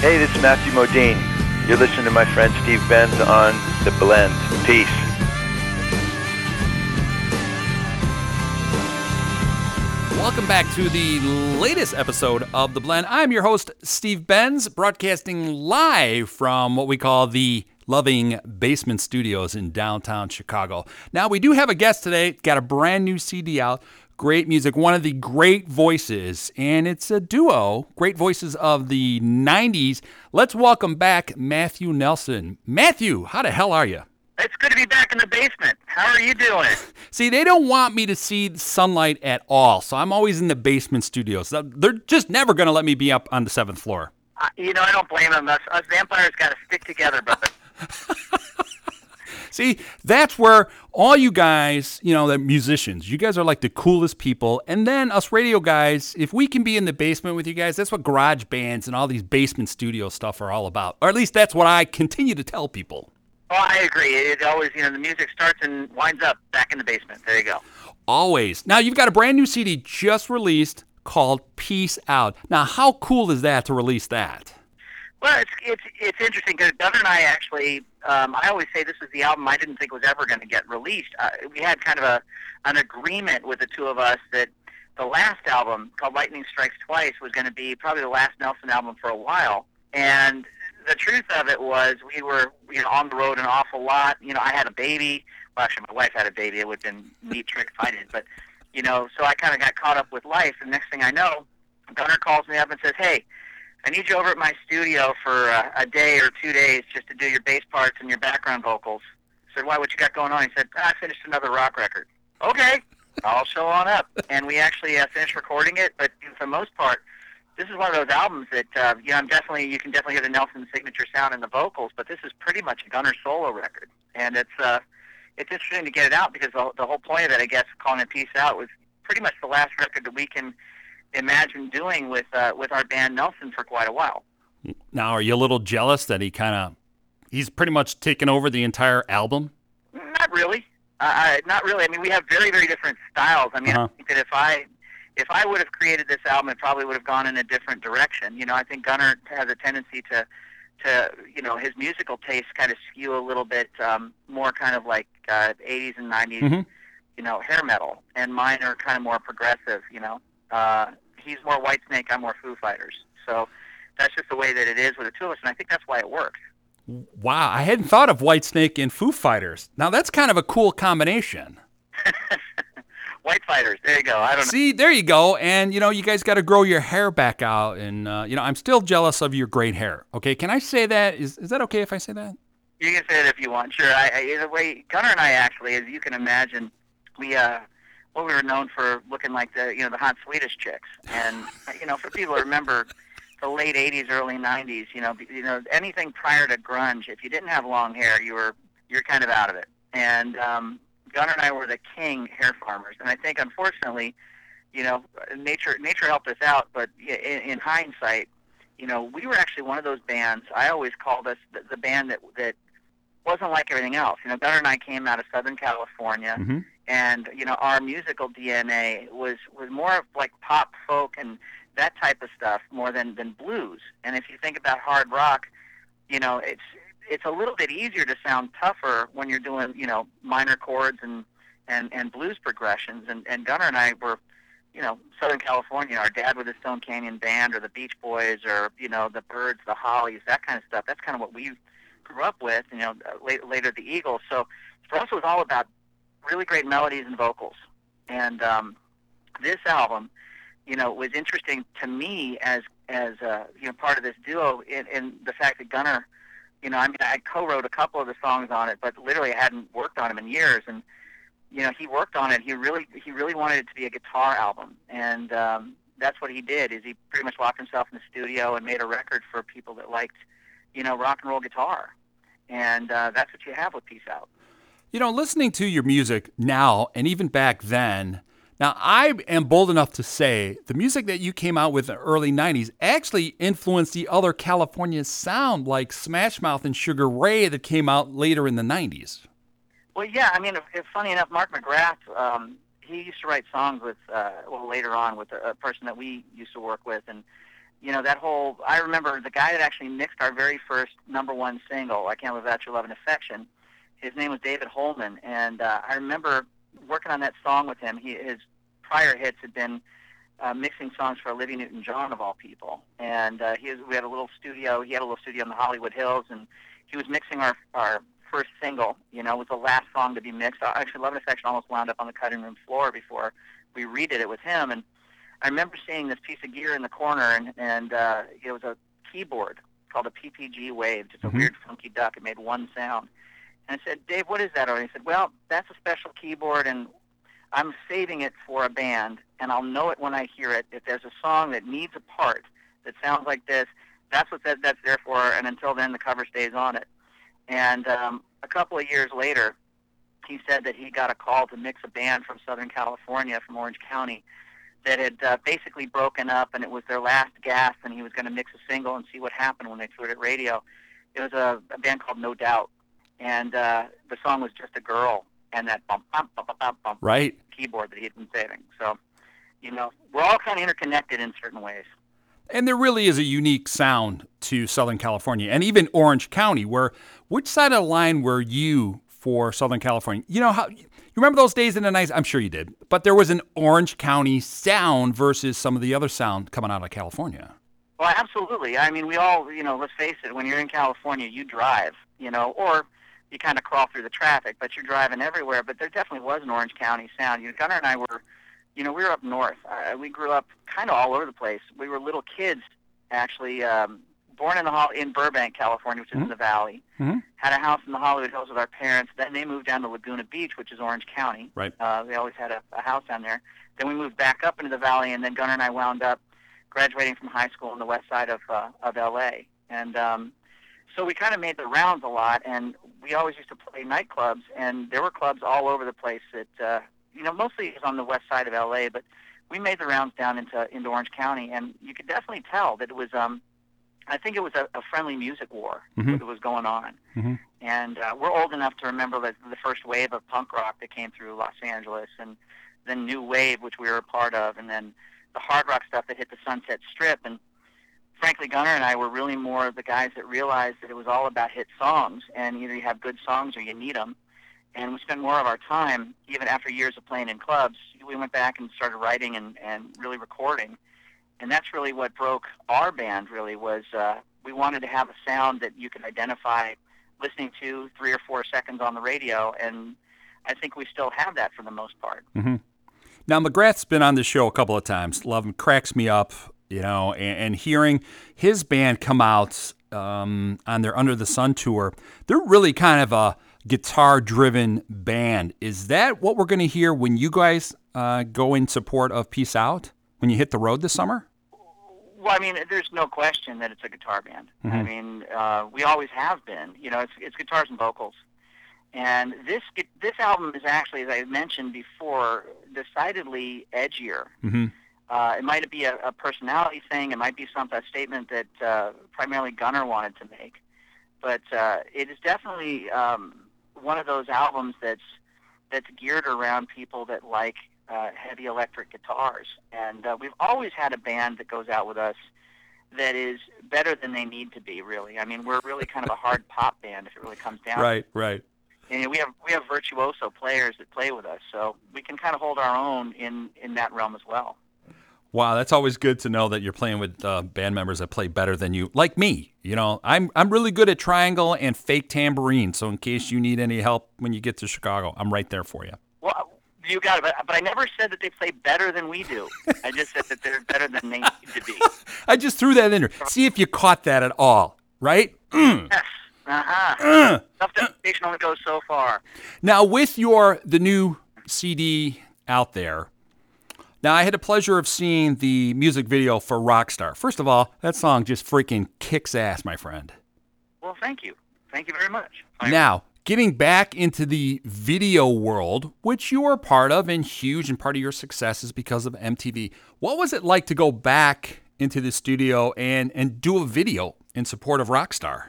Hey, this is Matthew Modine. You're listening to my friend Steve Benz on The Blend. Peace. Welcome back to the latest episode of The Blend. I'm your host, Steve Benz, broadcasting live from what we call the Loving Basement Studios in downtown Chicago. Now, we do have a guest today, got a brand new CD out. Great music, one of the great voices, and it's a duo, great voices of the 90s. Let's welcome back Matthew Nelson. Matthew, how the hell are you? It's good to be back in the basement. How are you doing? See, they don't want me to see sunlight at all, so I'm always in the basement studios. They're just never going to let me be up on the seventh floor. Uh, you know, I don't blame them. Us, us vampires got to stick together, brother. See, that's where all you guys, you know, the musicians, you guys are like the coolest people. And then us radio guys, if we can be in the basement with you guys, that's what garage bands and all these basement studio stuff are all about. Or at least that's what I continue to tell people. Oh, I agree. It always, you know, the music starts and winds up back in the basement. There you go. Always. Now, you've got a brand new CD just released called Peace Out. Now, how cool is that to release that? Well, it's it's it's interesting because Gunnar and I actually, um, I always say this was the album I didn't think was ever going to get released. Uh, we had kind of a an agreement with the two of us that the last album called Lightning Strikes Twice was going to be probably the last Nelson album for a while, and the truth of it was we were you know on the road an awful lot. You know, I had a baby. Well, actually, my wife had a baby. It would have been neat trick I but you know, so I kind of got caught up with life. And next thing I know, Gunnar calls me up and says, "Hey, I need you over at my studio for a, a day or two days just to do your bass parts and your background vocals." I said, "Why? What you got going on?" He said, "I finished another rock record." Okay, I'll show on up. And we actually uh, finished recording it, but for the most part this is one of those albums that uh, you know I'm definitely you can definitely hear the Nelson signature sound in the vocals, but this is pretty much a Gunnar solo record, and it's uh, it's interesting to get it out because the, the whole point of it, I guess, calling it Peace Out was pretty much the last record that we can imagine doing with uh, with our band Nelson for quite a while. Now, are you a little jealous that he kind of he's pretty much taken over the entire album? Not really. Uh, not really. I mean, we have very very different styles. I mean, uh-huh. I think that if I if I would have created this album, it probably would have gone in a different direction. You know, I think Gunnar has a tendency to, to you know, his musical tastes kind of skew a little bit um, more kind of like uh, 80s and 90s, mm-hmm. you know, hair metal, and mine are kind of more progressive. You know, uh, he's more Whitesnake, I'm more Foo Fighters. So that's just the way that it is with the two of us, and I think that's why it works. Wow, I hadn't thought of Whitesnake and Foo Fighters. Now that's kind of a cool combination. White fighters. There you go. I don't See, there you go. And you know, you guys got to grow your hair back out. And uh, you know, I'm still jealous of your great hair. Okay, can I say that? Is is that okay if I say that? You can say it if you want. Sure. I, I the way Gunnar and I actually, as you can imagine, we uh, well, we were known for looking like the you know the hot Swedish chicks. And you know, for people who remember the late '80s, early '90s, you know, you know, anything prior to grunge, if you didn't have long hair, you were you're kind of out of it. And um, Gunnar and I were the king hair farmers, and I think unfortunately, you know, nature nature helped us out. But in, in hindsight, you know, we were actually one of those bands. I always called us the, the band that that wasn't like everything else. You know, Gunnar and I came out of Southern California, mm-hmm. And you know, our musical DNA was was more like pop, folk, and that type of stuff more than than blues. And if you think about hard rock, you know, it's it's a little bit easier to sound tougher when you're doing you know minor chords and and and blues progressions. And and Gunnar and I were you know Southern California. Our dad with the Stone Canyon Band or the Beach Boys or you know the Byrds, the Hollies, that kind of stuff. That's kind of what we grew up with. You know later the Eagles. So for us it was all about really great melodies and vocals. And um, this album, you know, was interesting to me as as uh, you know part of this duo in, in the fact that Gunnar you know, I mean, I co-wrote a couple of the songs on it, but literally I hadn't worked on them in years. And you know, he worked on it. He really, he really wanted it to be a guitar album, and um, that's what he did. Is he pretty much locked himself in the studio and made a record for people that liked, you know, rock and roll guitar, and uh, that's what you have with Peace Out. You know, listening to your music now and even back then, now, I am bold enough to say the music that you came out with in the early 90s actually influenced the other California sound like Smash Mouth and Sugar Ray that came out later in the 90s. Well, yeah, I mean, if, if funny enough, Mark McGrath, um, he used to write songs with, uh, well, later on with a, a person that we used to work with, and you know that whole. I remember the guy that actually mixed our very first number one single, "I Can't Live Without Your Love and Affection." His name was David Holman, and uh, I remember working on that song with him. He his prior hits had been uh, mixing songs for Olivia Newton-John of all people, and uh, he was, we had a little studio. He had a little studio in the Hollywood Hills, and he was mixing our our first single. You know, it was the last song to be mixed. Actually, Love and Affection almost wound up on the cutting room floor before we redid it with him, and I remember seeing this piece of gear in the corner, and and uh, it was a keyboard called a PPG Wave, just a Mhm. weird funky duck. It made one sound. And I said, Dave, what is that? And he said, Well, that's a special keyboard, and I'm saving it for a band, and I'll know it when I hear it. If there's a song that needs a part that sounds like this, that's what that, that's there for. And until then, the cover stays on it. And um, a couple of years later, he said that he got a call to mix a band from Southern California, from Orange County, that had uh, basically broken up, and it was their last gasp, and he was going to mix a single and see what happened when they threw it at radio. It was a, a band called No Doubt, and uh, the song was just a girl and that bump bump bump bump bump Right. keyboard that he had been saving. So, you know, we're all kind of interconnected in certain ways. And there really is a unique sound to Southern California and even Orange County. Where which side of the line were you for Southern California? You know how you remember those days in the nights? I'm sure you did. But there was an Orange County sound versus some of the other sound coming out of California. Well, absolutely. I mean, we all, you know, let's face it, when you're in California, you drive, you know, or you kind of crawl through the traffic, but you're driving everywhere. But there definitely was an Orange County sound. You know, Gunnar and I were, you know, we were up north. Uh, we grew up kind of all over the place. We were little kids, actually, um, born in the Hol- in Burbank, California, which is in the valley. Mhm. Had a house in the Hollywood Hills with our parents. Then they moved down to Laguna Beach, which is Orange County. Right. Uh, they always had a, a house down there. Then we moved back up into the valley, and then Gunnar and I wound up graduating from high school on the west side of uh, of LA. And um, so we kind of made the rounds a lot, and we always used to play nightclubs, and there were clubs all over the place that uh, you know mostly it was on the west side of LA, but we made the rounds down into into Orange County, and you could definitely tell that it was. Um, I think it was a, a friendly music war Mhm. that was going on, Mhm. and uh, we're old enough to remember that the first wave of punk rock that came through Los Angeles, and then new wave, which we were a part of, and then the hard rock stuff that hit the Sunset Strip, and frankly, Gunnar and I were really more of the guys that realized that it was all about hit songs, and either you have good songs or you need them. And we spent more of our time, even after years of playing in clubs, we went back and started writing and, and really recording. And that's really what broke our band. Really was uh, we wanted to have a sound that you could identify listening to three or four seconds on the radio, and I think we still have that for the most part. Now McGrath's been on the show a couple of times. Love him, cracks me up, you know, and, and hearing his band come out um, on their Under the Sun tour, they're really kind of a guitar-driven band. Is that what we're going to hear when you guys uh, go in support of Peace Out when you hit the road this summer? Well, I mean, there's no question that it's a guitar band. I mean, uh, we always have been. You know, it's, it's guitars and vocals. And this this album is actually, as I mentioned before, decidedly edgier. Mm-hmm. Uh, it might be a, a personality thing. It might be some a statement that uh, primarily Gunnar wanted to make. But uh, it is definitely um, one of those albums that's that's geared around people that like uh, heavy electric guitars. And uh, we've always had a band that goes out with us that is better than they need to be. Really, I mean, we're really kind of a hard pop band if it really comes down. Right, right. And we have we have virtuoso players that play with us, so we can kind of hold our own in in that realm as well. Wow, that's always good to know that you're playing with uh, band members that play better than you, like me. You know, I'm I'm really good at triangle and fake tambourine. So in case you need any help when you get to Chicago, I'm right there for you. Well, you got it, but, but I never said that they play better than we do. I just said that they're better than they need to be. I just threw that in there. See if you caught that at all, right? Yes. Uh-huh. Self-deprecation only goes so far. Now, with your the new CD out there, now I had the pleasure of seeing the music video for Rockstar. First of all, that song just freaking kicks ass, my friend. Well, thank you. Thank you very much. I- Now, getting back into the video world, which you are part of and huge and part of your success is because of MTV. What was it like to go back into the studio and and do a video in support of Rockstar?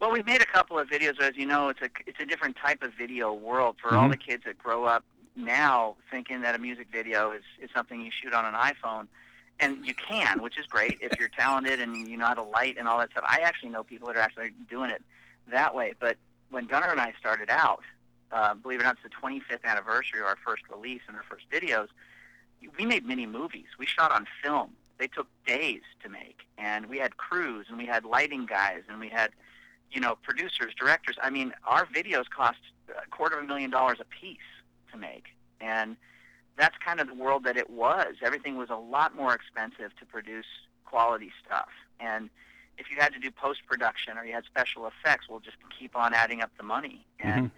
Well, we've made a couple of videos. As you know, it's a it's a different type of video world for all mm-hmm. the kids that grow up now thinking that a music video is, is something you shoot on an iPhone. and you can, which is great if you're talented and you know how to light and all that stuff. I actually know people that are actually doing it that way. But when Gunnar and I started out, uh, believe it or not, it's the 25th anniversary of our first release and our first videos. We made mini movies. We shot on film. They took days to make, and we had crews and we had lighting guys and we had, you know, producers, directors. I mean, our videos cost a quarter of a million dollars a piece to make, and that's kind of the world that it was. Everything was a lot more expensive to produce quality stuff, and if you had to do post production or you had special effects, we'll just keep on adding up the money. And Mm-hmm.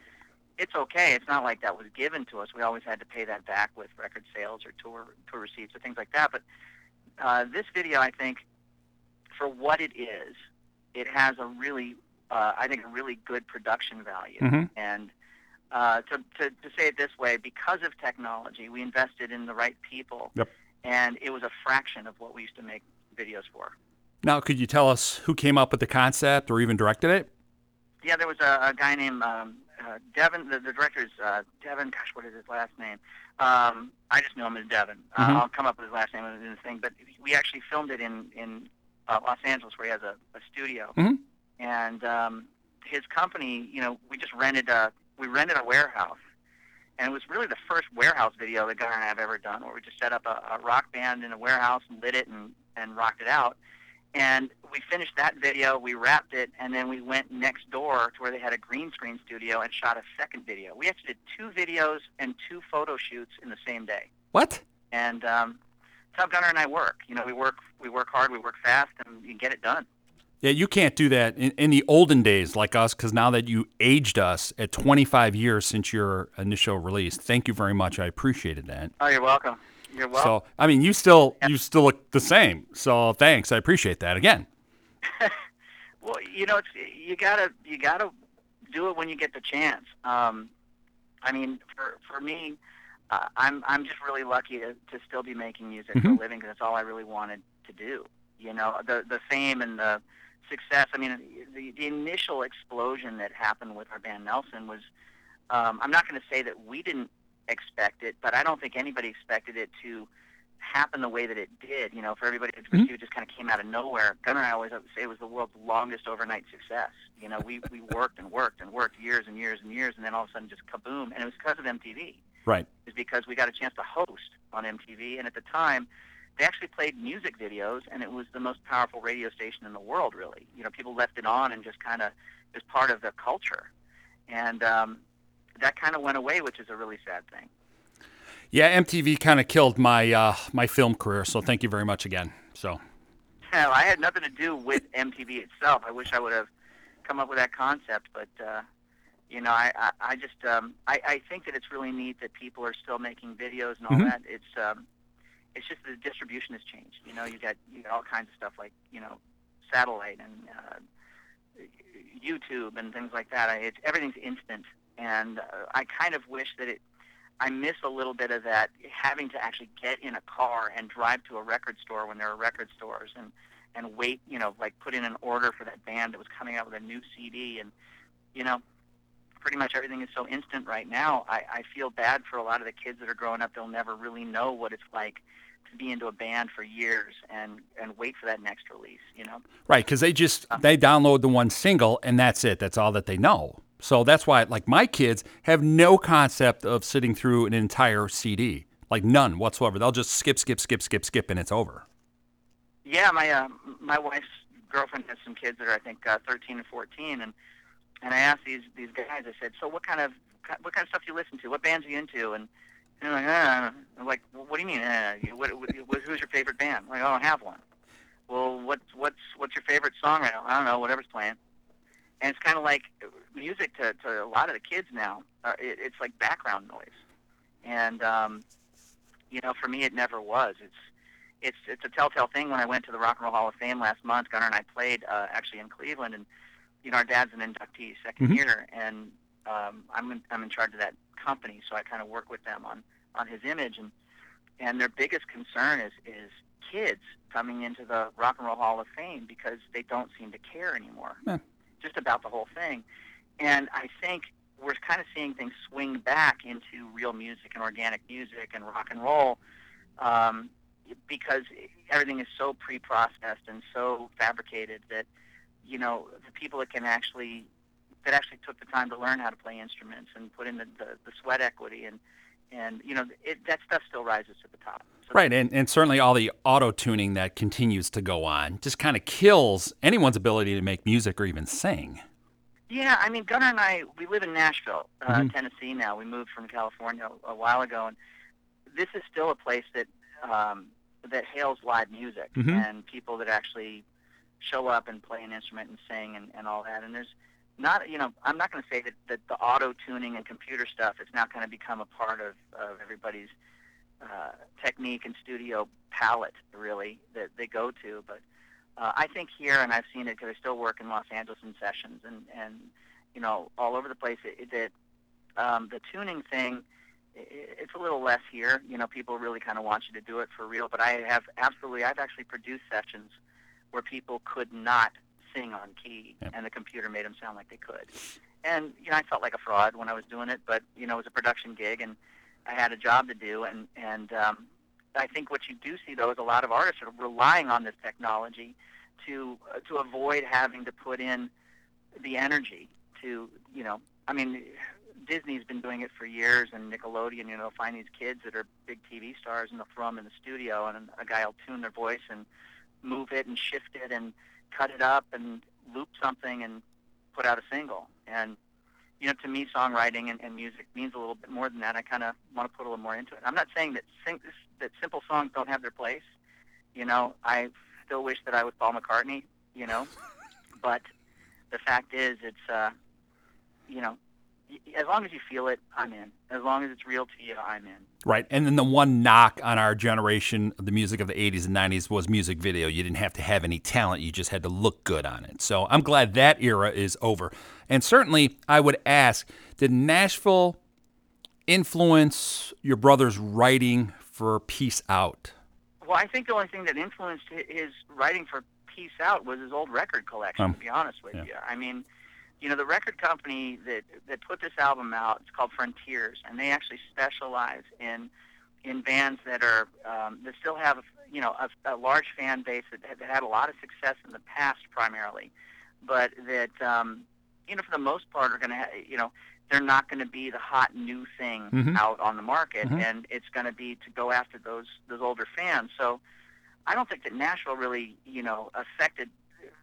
it's okay. It's not like that was given to us. We always had to pay that back with record sales or tour tour receipts or things like that. But uh, this video, I think, for what it is, it has a really, uh, I think, a really good production value. Mhm. And uh, to, to, to say it this way, because of technology, we invested in the right people. Yep. And it was a fraction of what we used to make videos for. Now, could you tell us who came up with the concept or even directed it? Yeah, there was a, a guy named um, uh, Devin. The, the director is uh, Devin. Gosh, what is his last name? Um, I just know him as Devin. Uh, Mhm. I'll come up with his last name in the thing. But we actually filmed it in in uh, Los Angeles, where he has a, a studio. Mhm. And um, his company, you know, we just rented a we rented a warehouse, and it was really the first warehouse video that Gunnar and I have ever done, where we just set up a, a rock band in a warehouse and lit it and and rocked it out. And we finished that video, we wrapped it, and then we went next door to where they had a green screen studio and shot a second video. We actually did two videos and two photo shoots in the same day. What? And um, that's how Gunnar and I work. You know, we work we work hard, we work fast, and you get it done. Yeah, you can't do that in, in the olden days like us because now that you aged us at 25 years since your initial release, thank you very much. I appreciated that. Oh, you're welcome. You're welcome. so, I mean, you still you still look the same. So, thanks. I appreciate that again. Well, you know, it's you gotta you gotta do it when you get the chance. Um, I mean, for for me, uh, I'm I'm just really lucky to, to still be making music for a Mhm. living because that's all I really wanted to do. You know, the the fame and the success. I mean, the the initial explosion that happened with our band Nelson was. Um, I'm not going to say that we didn't expect it, but I don't think anybody expected it to happen the way that it did. You know, for everybody to Mhm. it just kind of came out of nowhere. Gunnar and I always say it was the world's longest overnight success. You know, we we worked and worked and worked years and years and years, and then all of a sudden just kaboom! And it was because of MTV. Right. Is because we got a chance to host on MTV, and at the time, they actually played music videos, and it was the most powerful radio station in the world. Really, you know, people left it on and just kind of was part of the culture, and um, that kind of went away, which is a really sad thing. Yeah, MTV kind of killed my uh, my film career. So, thank you very much again. So, Hell, I had nothing to do with MTV itself. I wish I would have come up with that concept, but uh, you know, I, I, I just um, I, I think that it's really neat that people are still making videos and all Mhm. that. It's um, it's just the distribution has changed. You know, you got you got all kinds of stuff like you know, satellite and uh, YouTube and things like that. I, it's everything's instant, and uh, I kind of wish that it. I miss a little bit of that having to actually get in a car and drive to a record store when there are record stores and and wait, you know, like put in an order for that band that was coming out with a new CD and you know, pretty much everything is so instant right now. I, I feel bad for a lot of the kids that are growing up. They'll never really know what it's like to be into a band for years and and wait for that next release, you know. right, because they just they download the one single and that's it. That's all that they know. So that's why, like my kids have no concept of sitting through an entire CD, like none whatsoever. They'll just skip, skip, skip, skip, skip, and it's over. Yeah, my uh, my wife's girlfriend has some kids that are I think uh, 13 and 14, and and I asked these these guys. I said, so what kind of what kind of stuff do you listen to? What bands are you into? And they're like, uh, I'm like, well, what do you mean? Uh, what, what, who's your favorite band? I'm like, I don't have one. Well, what what's what's your favorite song right now? I don't know. Whatever's playing. And it's kind of like music to, to a lot of the kids now. Uh, it, it's like background noise, and um, you know, for me, it never was. It's it's it's a telltale thing. When I went to the Rock and Roll Hall of Fame last month, Gunnar and I played uh, actually in Cleveland, and you know our dad's an inductee, 2nd Mhm. year, and um, I'm in, I'm in charge of that company, so I kind of work with them on on his image, and and their biggest concern is is kids coming into the Rock and Roll Hall of Fame because they don't seem to care anymore, Yeah. just about the whole thing, and I think we're kind of seeing things swing back into real music and organic music and rock and roll. Um, because everything is so pre-processed and so fabricated that you know the people that can actually that actually took the time to learn how to play instruments and put in the, the, the sweat equity and and you know it, that stuff still rises to the top. So right, and, and certainly all the auto tuning that continues to go on just kind of kills anyone's ability to make music or even sing. Yeah, I mean Gunnar and I we live in Nashville, uh, mm-hmm. Tennessee now. We moved from California a while ago, and this is still a place that um, that hails live music mm-hmm. and people that actually show up and play an instrument and sing and, and all that. And there's not, you know, I'm not going to say that, that the auto tuning and computer stuff is not going to become a part of, of everybody's uh, technique and studio palette, really, that they go to. But uh, I think here, and I've seen it because I still work in Los Angeles in sessions and, and you know, all over the place, that um, the tuning thing, it's a little less here. You know, people really kind of want you to do it for real. But I have absolutely, I've actually produced sessions where people could not sing on key, yep. and the computer made them sound like they could. And you know, I felt like a fraud when I was doing it, but you know, it was a production gig, and I had a job to do, and and um, I think what you do see though is a lot of artists are relying on this technology to uh, to avoid having to put in the energy to you know, I mean. Disney's been doing it for years, and Nickelodeon. You know, find these kids that are big TV stars, and they'll throw them in the studio, and a guy will tune their voice and move it and shift it and cut it up and loop something and put out a single. And you know, to me, songwriting and, and music means a little bit more than that. I kind of want to put a little more into it. I'm not saying that sing, that simple songs don't have their place. You know, I still wish that I was Paul McCartney. You know, but the fact is, it's uh, you know, as long as you feel it, I'm in. As long as it's real to you, I'm in. Right. And then the one knock on our generation, the music of the 80s and 90s, was music video. You didn't have to have any talent, you just had to look good on it. So I'm glad that era is over. And certainly, I would ask did Nashville influence your brother's writing for Peace Out? Well, I think the only thing that influenced his writing for Peace Out was his old record collection, um, to be honest with yeah. you. I mean, you know, the record company that that put this album out, it's called Frontiers, and they actually specialize in in bands that are um, that still have you know a, a large fan base that, that had a lot of success in the past primarily, but that um, you know for the most part are going to ha- you know they're not going to be the hot new thing mm-hmm. out on the market, mm-hmm. and it's going to be to go after those those older fans. So I don't think that Nashville really you know affected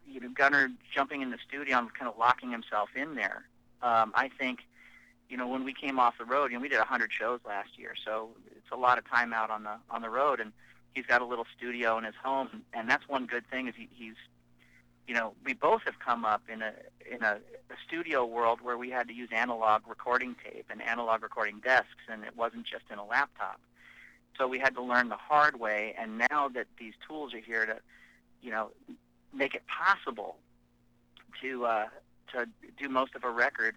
you know, Gunnar jumping in the studio and kind of locking himself in there. Um, I think, you know, when we came off the road, you know, we did 100 shows last year, so it's a lot of time out on the on the road. And he's got a little studio in his home, and that's one good thing is he, he's, you know, we both have come up in a in a, a studio world where we had to use analog recording tape and analog recording desks, and it wasn't just in a laptop. So we had to learn the hard way, and now that these tools are here to, you know, make it possible to uh, to do most of a record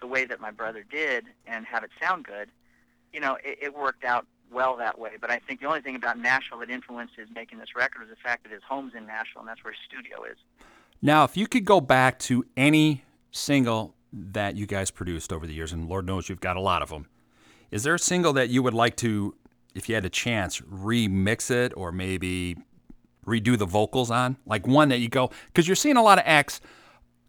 the way that my brother did and have it sound good, you know, it, it worked out well that way. But I think the only thing about Nashville that influenced his making this record was the fact that his home's in Nashville and that's where his studio is. Now, if you could go back to any single that you guys produced over the years, and Lord knows you've got a lot of them, is there a single that you would like to, if you had a chance, remix it or maybe redo the vocals on? Like one that you go, because you're seeing a lot of acts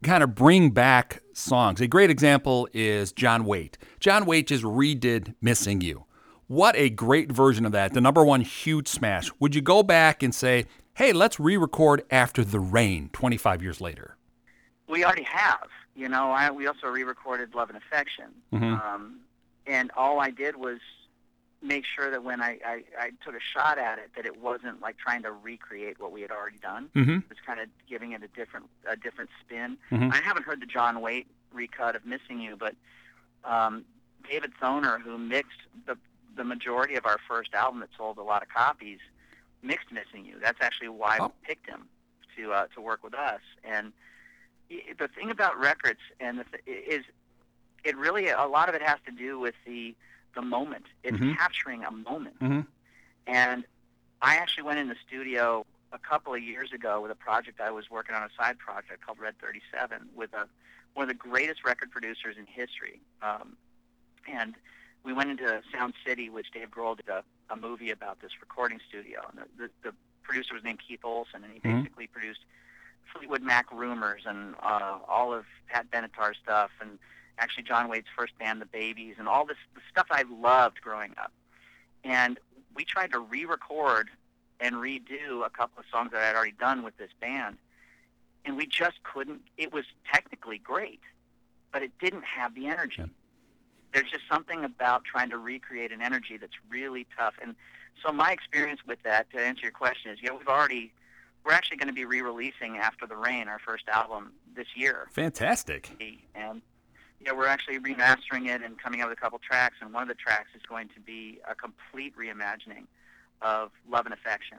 kind of bring back songs. A great example is John Waite. John Waite just redid Missing You. What a great version of that. The number one huge smash. Would you go back and say, hey, let's re record After the Rain 25 years later? We already have. You know, I, we also re recorded Love and Affection. Mm-hmm. Um, and all I did was make sure that when I, I, I took a shot at it, that it wasn't like trying to recreate what we had already done. Mm-hmm. It was kind of giving it a different a different spin. Mm-hmm. I haven't heard the John Waite recut of "Missing You," but um, David Thoener, who mixed the the majority of our first album that sold a lot of copies, mixed "Missing You." That's actually why oh. we picked him to uh, to work with us. And the thing about records and the th- is, it really a lot of it has to do with the the moment. It's mm-hmm. capturing a moment. Mm-hmm. And I actually went in the studio a couple of years ago with a project I was working on, a side project called Red 37, with a, one of the greatest record producers in history. Um, and we went into Sound City, which Dave Grohl did a, a movie about this recording studio. And the, the, the producer was named Keith Olsen, and he Mhm. basically produced Fleetwood Mac Rumors and uh, all of Pat Benatar stuff, and actually John Waite's first band, The Babys, and all this the stuff I loved growing up. And we tried to re-record and redo a couple of songs that I'd already done with this band, and we just couldn't. It was technically great, but it didn't have the energy. Yeah. There's just something about trying to recreate an energy that's really tough. And so my experience with that, to answer your question, is yeah, we've already we're actually going to be re-releasing After the Rain, our first album this year, Fantastic. and yeah, we're actually remastering it and coming out with a couple tracks. And one of the tracks is going to be a complete reimagining of Love and Affection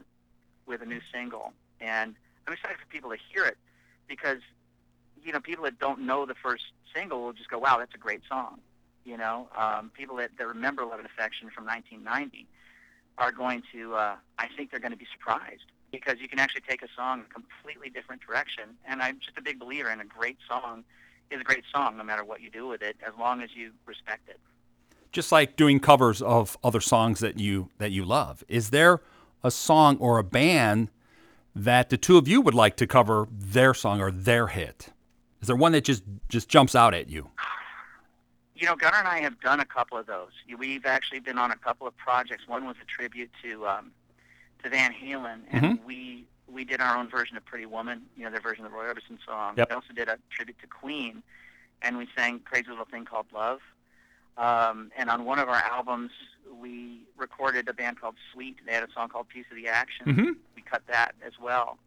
with a new single. And I'm excited for people to hear it because you know people that don't know the first single will just go, "Wow, that's a great song." You know, um, people that, that remember Love and Affection from 1990 are going to, uh, I think they're going to be surprised because you can actually take a song in a completely different direction. And I'm just a big believer in a great song is a great song no matter what you do with it, as long as you respect it. Just like doing covers of other songs that you that you love. Is there a song or a band that the two of you would like to cover their song or their hit? Is there one that just just jumps out at you? You know, Gunnar and I have done a couple of those. We've actually been on a couple of projects. One was a tribute to um, to Van Halen, and Mhm. we we did our own version of Pretty Woman. You know, their version of the Roy Orbison song. Yep. We also did a tribute to Queen, and we sang "Crazy Little Thing Called Love." Um, and on one of our albums, we recorded a band called Sweet. They had a song called "Piece of the Action." Mm-hmm. we cut that as well.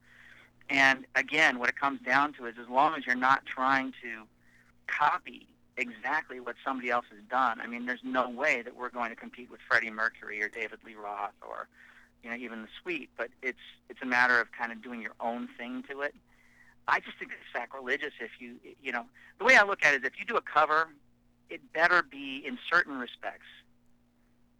And again, what it comes down to is as long as you're not trying to copy exactly what somebody else has done, I mean, there's no way that we're going to compete with Freddie Mercury or David Lee Roth or, you know, even the Sweet. But it's it's a matter of kind of doing your own thing to it. I just think it's sacrilegious if you, you know, the way I look at it is if you do a cover, it better be in certain respects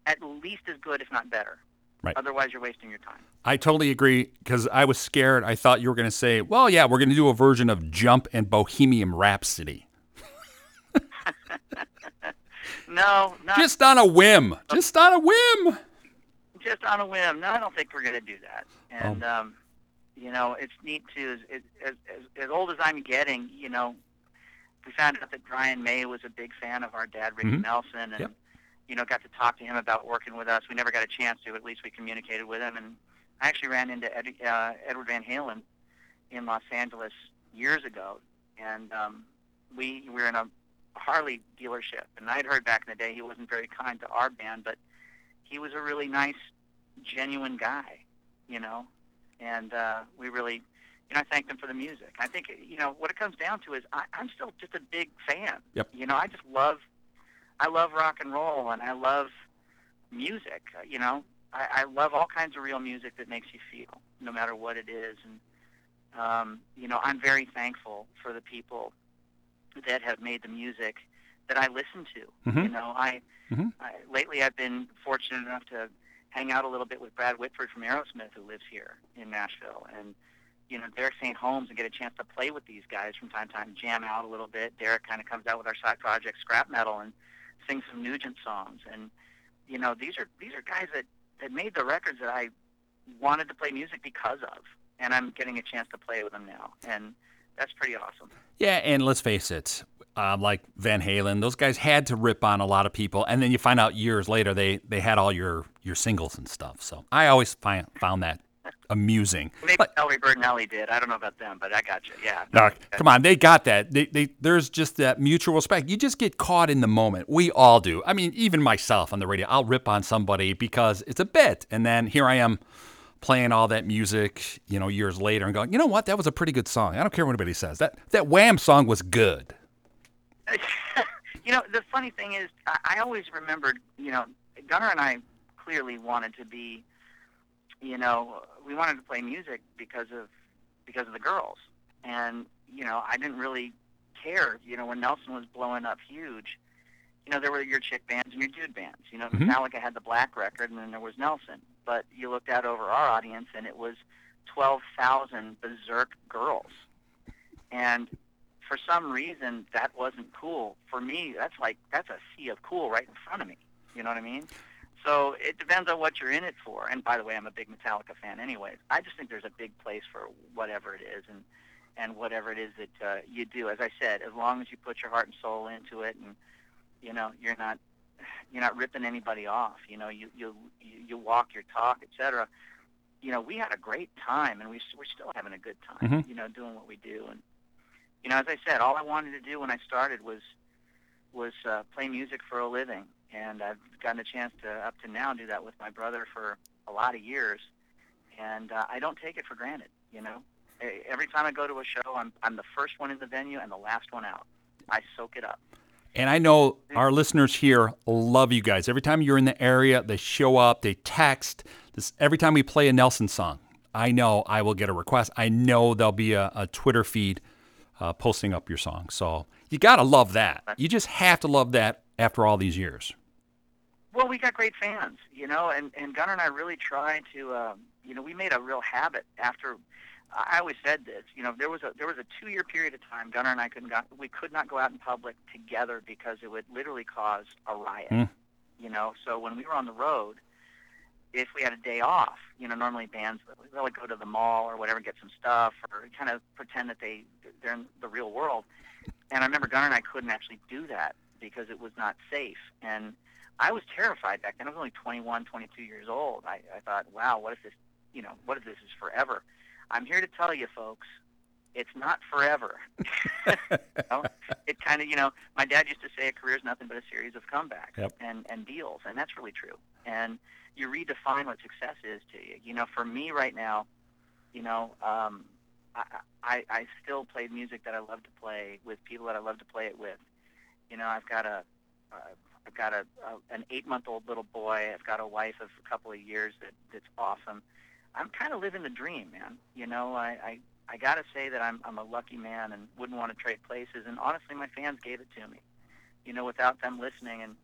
at least as good, if not better. Right. Otherwise, you're wasting your time. I totally agree because I was scared. I thought you were going to say, "Well, yeah, we're going to do a version of Jump and Bohemian Rhapsody." No, not Just on a whim. Just on a whim. Just on a whim. No, I don't think we're going to do that. Oh. And um, you know, it's neat too. As, as as as old as I'm getting, you know, we found out that Brian May was a big fan of our dad, Ricky Mhm. Nelson, and Yep. you know, got to talk to him about working with us. We never got a chance to. At least we communicated with him, and I actually ran into Ed, uh, Edward Van Halen in Los Angeles years ago, and um, we were in a Harley dealership, and I'd heard back in the day he wasn't very kind to our band, but he was a really nice, genuine guy, you know, and uh, we really, you know, I thanked him for the music. I think, you know, what it comes down to is I, I'm still just a big fan. Yep. You know, I just love, I love rock and roll, and I love music. uh, You know, I, I love all kinds of real music that makes you feel, no matter what it is, and um, you know, I'm very thankful for the people that have made the music that I listen to. Mhm. You know, I, Mhm. I lately I've been fortunate enough to hang out a little bit with Brad Whitford from Aerosmith, who lives here in Nashville, and you know Derek St. Holmes, and get a chance to play with these guys from time to time, jam out a little bit. Derek kind of comes out with our side project, Scrap Metal, and sings some Nugent songs, and you know these are these are guys that that made the records that I wanted to play music because of, and I'm getting a chance to play with them now, and that's pretty awesome. Yeah, and let's face it, uh, like Van Halen, those guys had to rip on a lot of people, and then you find out years later they they had all your your singles and stuff. So I always find found that amusing. Maybe But- Valerie Bertinelli did. I don't know about them, but I got you. Yeah. No, come on, they got that. They, they, there's just that mutual respect. You just get caught in the moment. We all do. I mean, even myself on the radio, I'll rip on somebody because it's a bit, and then here I am playing all that music, you know, years later, and going, you know what, that was a pretty good song. I don't care what anybody says. That that Wham song was good. you know, the funny thing is, I, always remembered, you know, Gunnar and I clearly wanted to be, you know, we wanted to play music because of because of the girls, and you know, I didn't really care. You know, when Nelson was blowing up huge, you know, there were your chick bands and your dude bands. You know, Mhm. Metallica had the Black record, and then there was Nelson. But you looked out over our audience, and it was twelve thousand berserk girls, and for some reason that wasn't cool. For me, that's like that's a sea of cool right in front of me. You know what I mean? So it depends on what you're in it for. And by the way, I'm a big Metallica fan, anyways. I just think there's a big place for whatever it is, and and whatever it is that uh, you do. As I said, as long as you put your heart and soul into it, and you know you're not you're not ripping anybody off. You know, you you you walk your talk, etc. You know, we had a great time, and we we're still having a good time. Mhm. You know, doing what we do, and you know, as I said, all I wanted to do when I started was was uh, play music for a living, and I've gotten a chance to up to now do that with my brother for a lot of years, and uh, I don't take it for granted. You know, every time I go to a show, I'm I'm the first one in the venue and the last one out. I soak it up. And I know our listeners here love you guys. Every time you're in the area, they show up, they text. This every time we play a Nelson song, I know I will get a request. I know there'll be a, a Twitter feed uh, posting up your song. So you gotta love that. You just have to love that after all these years. Well, we got great fans, you know, and and Gunnar and I really try to, um, you know, we made a real habit after. I always said this, you know, there was a there was a two year period of time Gunnar and I couldn't go, we could not go out in public together because it would literally cause a riot, Mm. you know. So when we were on the road, if we had a day off, you know, normally bands they'll go to the mall or whatever, get some stuff, or kind of pretend that they they're in the real world. And I remember Gunnar and I couldn't actually do that because it was not safe. And I was terrified back then. I was only 21, 22 years old. I, I thought, wow, what if this, you know, what if this is forever? I'm here to tell you, folks, it's not forever. you know? It kind of, you know, my dad used to say a career is nothing but a series of comebacks Yep. and, and deals, and that's really true. And you redefine what success is to you. You know, for me right now, you know, um, I, I, I still play music that I love to play with people that I love to play it with. You know, I've got a, uh, I've got a, a an eight-month-old little boy. I've got a wife of a couple of years that that's awesome. I'm kind of living the dream, man. You know, I I, I got to say that I'm I'm a lucky man and wouldn't want to trade places. And honestly, my fans gave it to me. You know, without them listening and.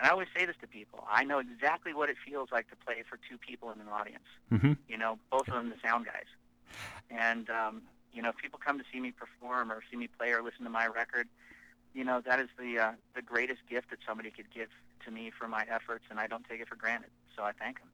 And I always say this to people. I know exactly what it feels like to play for two people in an audience. hmm You know, both of them the sound guys. And um, you know, if people come to see me perform or see me play or listen to my record, you know, that is the uh, the greatest gift that somebody could give to me for my efforts, and I don't take it for granted. So I thank them.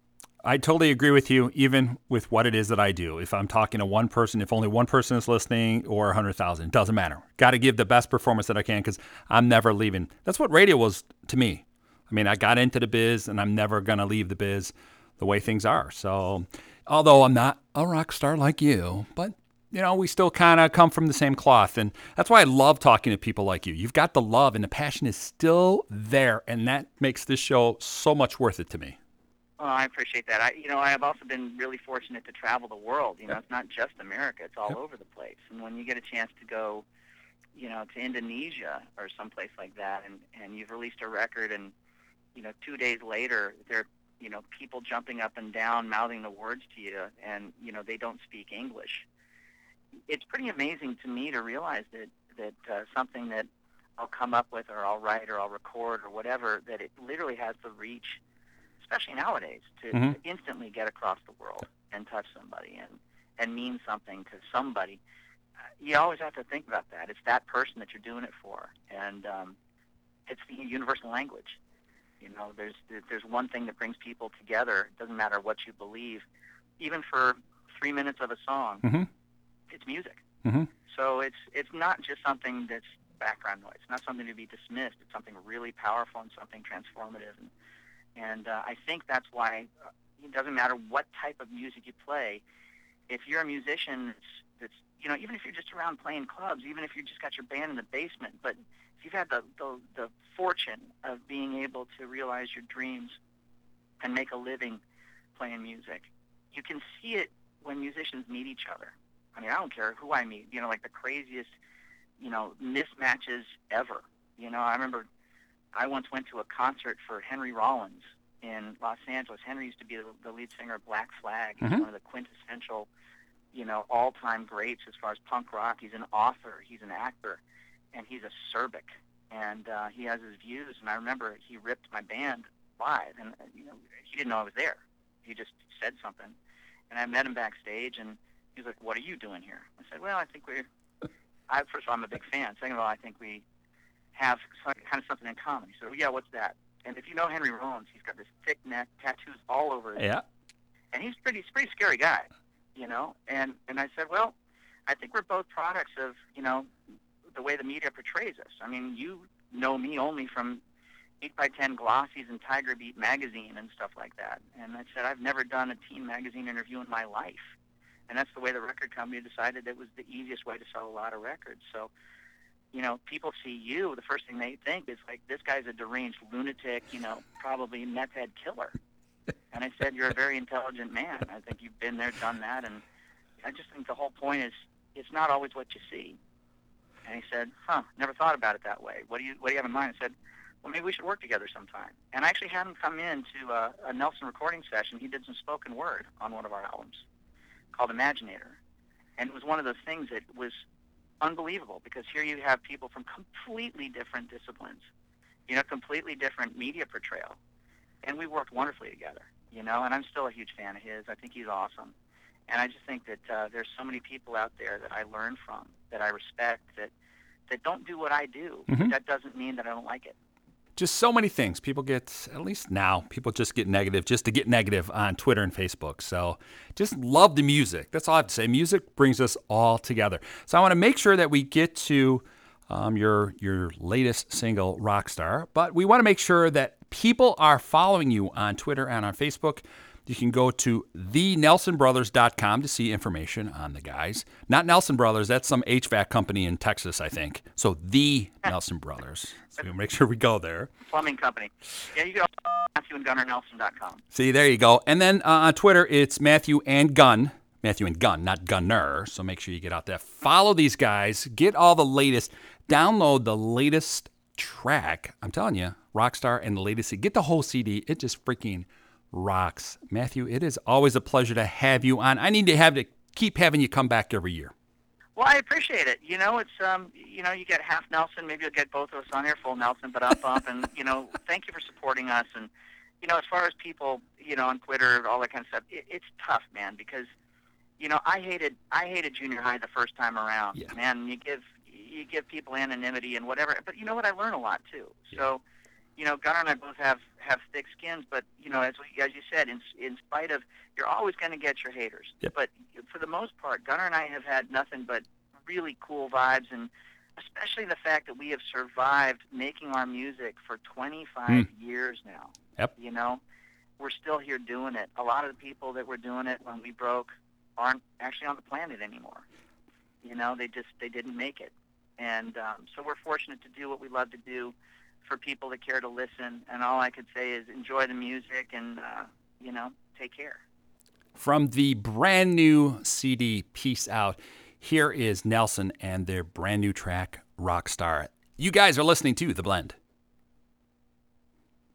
I totally agree with you, even with what it is that I do. If I'm talking to one person, if only one person is listening or 100,000, it doesn't matter. Got to give the best performance that I can because I'm never leaving. That's what radio was to me. I mean, I got into the biz and I'm never going to leave the biz the way things are. So, although I'm not a rock star like you, but you know, we still kind of come from the same cloth. And that's why I love talking to people like you. You've got the love and the passion is still there. And that makes this show so much worth it to me. Well, I appreciate that. I, you know, I have also been really fortunate to travel the world. You know, it's not just America; it's all Yep. over the place. And when you get a chance to go, you know, to Indonesia or someplace like that, and and you've released a record, and you know, two days later, there, are, you know, people jumping up and down, mouthing the words to you, and you know, they don't speak English. It's pretty amazing to me to realize that that uh, something that I'll come up with, or I'll write, or I'll record, or whatever, that it literally has the reach especially nowadays, to, Mhm. to instantly get across the world and touch somebody and and mean something to somebody. You always have to think about that. It's that person that you're doing it for, and um, it's the universal language. You know, there's there's one thing that brings people together. It doesn't matter what you believe, even for three minutes of a song. Mhm. It's music. Mhm. So it's it's not just something that's background noise. It's not something to be dismissed. It's something really powerful and something transformative. And and uh, I think that's why uh, it doesn't matter what type of music you play. If you're a musician that's, you know even if you're just around playing clubs, even if you just got your band in the basement, but if you've had the, the the fortune of being able to realize your dreams and make a living playing music, you can see it when musicians meet each other. I mean, I don't care who I meet. You know, like the craziest, you know, mismatches ever. You know, I remember I once went to a concert for Henry Rollins in Los Angeles. Henry used to be the, the lead singer of Black Flag. Mhm. one of the quintessential, you know, all-time greats as far as punk rock. He's an author. He's an actor, and he's a Serbic. And uh, he has his views. And I remember he ripped my band live, and you know, he didn't know I was there. He just said something, and I met him backstage, and he was like, "What are you doing here?" I said, "Well, I think we're." I, first of all, I'm a big fan. Second of all, I think we have some, kind of something in common. He said, well, yeah, what's that? And if you know Henry Rollins, he's got this thick neck, tattoos all over his Yeah. and he's pretty he's a pretty scary guy, you know. And and I said, well, I think we're both products of you know the way the media portrays us. I mean, you know me only from eight by ten glossies and Tiger Beat magazine and stuff like that. And I said, I've never done a teen magazine interview in my life. And that's the way the record company decided it was the easiest way to sell a lot of records. So, you know, people see you, the first thing they think is like, this guy's a deranged lunatic, you know, probably meth head killer. And I said, you're a very intelligent man. I think you've been there, done that. And I just think the whole point is it's not always what you see. And he said, huh, never thought about it that way. What do you, what do you have in mind? I said, well, maybe we should work together sometime. And I actually had him come in to a, a Nelson recording session. He did some spoken word on one of our albums called Imaginator. And it was one of those things that was unbelievable because here you have people from completely different disciplines, you know, completely different media portrayal. And we worked wonderfully together, you know, and I'm still a huge fan of his. I think he's awesome. And I just think that uh, there's so many people out there that I learn from, that I respect, that, that don't do what I do. Mhm. That doesn't mean that I don't like it. just so many things. People get, at least now, people just get negative just to get negative on Twitter and Facebook. So just love the music. That's all I have to say. Music brings us all together. So I want to make sure that we get to um, your your latest single, Rockstar, but we want to make sure that people are following you on Twitter and on Facebook. You can go to thenelsonbrothers.com to see information on the guys. Not Nelson Brothers, that's some HVAC company in Texas, I think. So the Nelson Brothers. So we make sure we go there. Plumbing company. Yeah, you can go to MatthewandGunnarNelson.com. See, there you go. And then uh, on Twitter, it's Matthew and Gunn. Matthew and Gunn, not Gunner. So make sure you get out there. Follow these guys. Get all the latest. Download the latest track. I'm telling you, Rockstar and the latest. Get the whole CD. It just freaking rocks. Matthew, it is always a pleasure to have you on. I need to have to keep having you come back every year. Well, I appreciate it. You know, it's um, you know, you get half Nelson. Maybe you'll get both of us on here, full Nelson, but up, up, and you know, thank you for supporting us. And you know, as far as people, you know, on Twitter, all that kind of stuff, it, it's tough, man, because you know, I hated, I hated junior high the first time around. Yeah. Man, you give, you give people anonymity and whatever, but you know what? I learn a lot too. So, you know, Gunnar and I both have have thick skins, but you know, as we, as you said, in in spite of, you're always going to get your haters. Yep. But for the most part, Gunnar and I have had nothing but really cool vibes, and especially the fact that we have survived making our music for 25 Hmm. years now. Yep. You know, we're still here doing it. A lot of the people that were doing it when we broke aren't actually on the planet anymore. You know, they just they didn't make it, and um, so we're fortunate to do what we love to do for people that care to listen. And all I could say is enjoy the music and uh, you know take care. From the brand new CD, Peace Out, here is Nelson and their brand new track, Rockstar. You guys are listening to The Blend.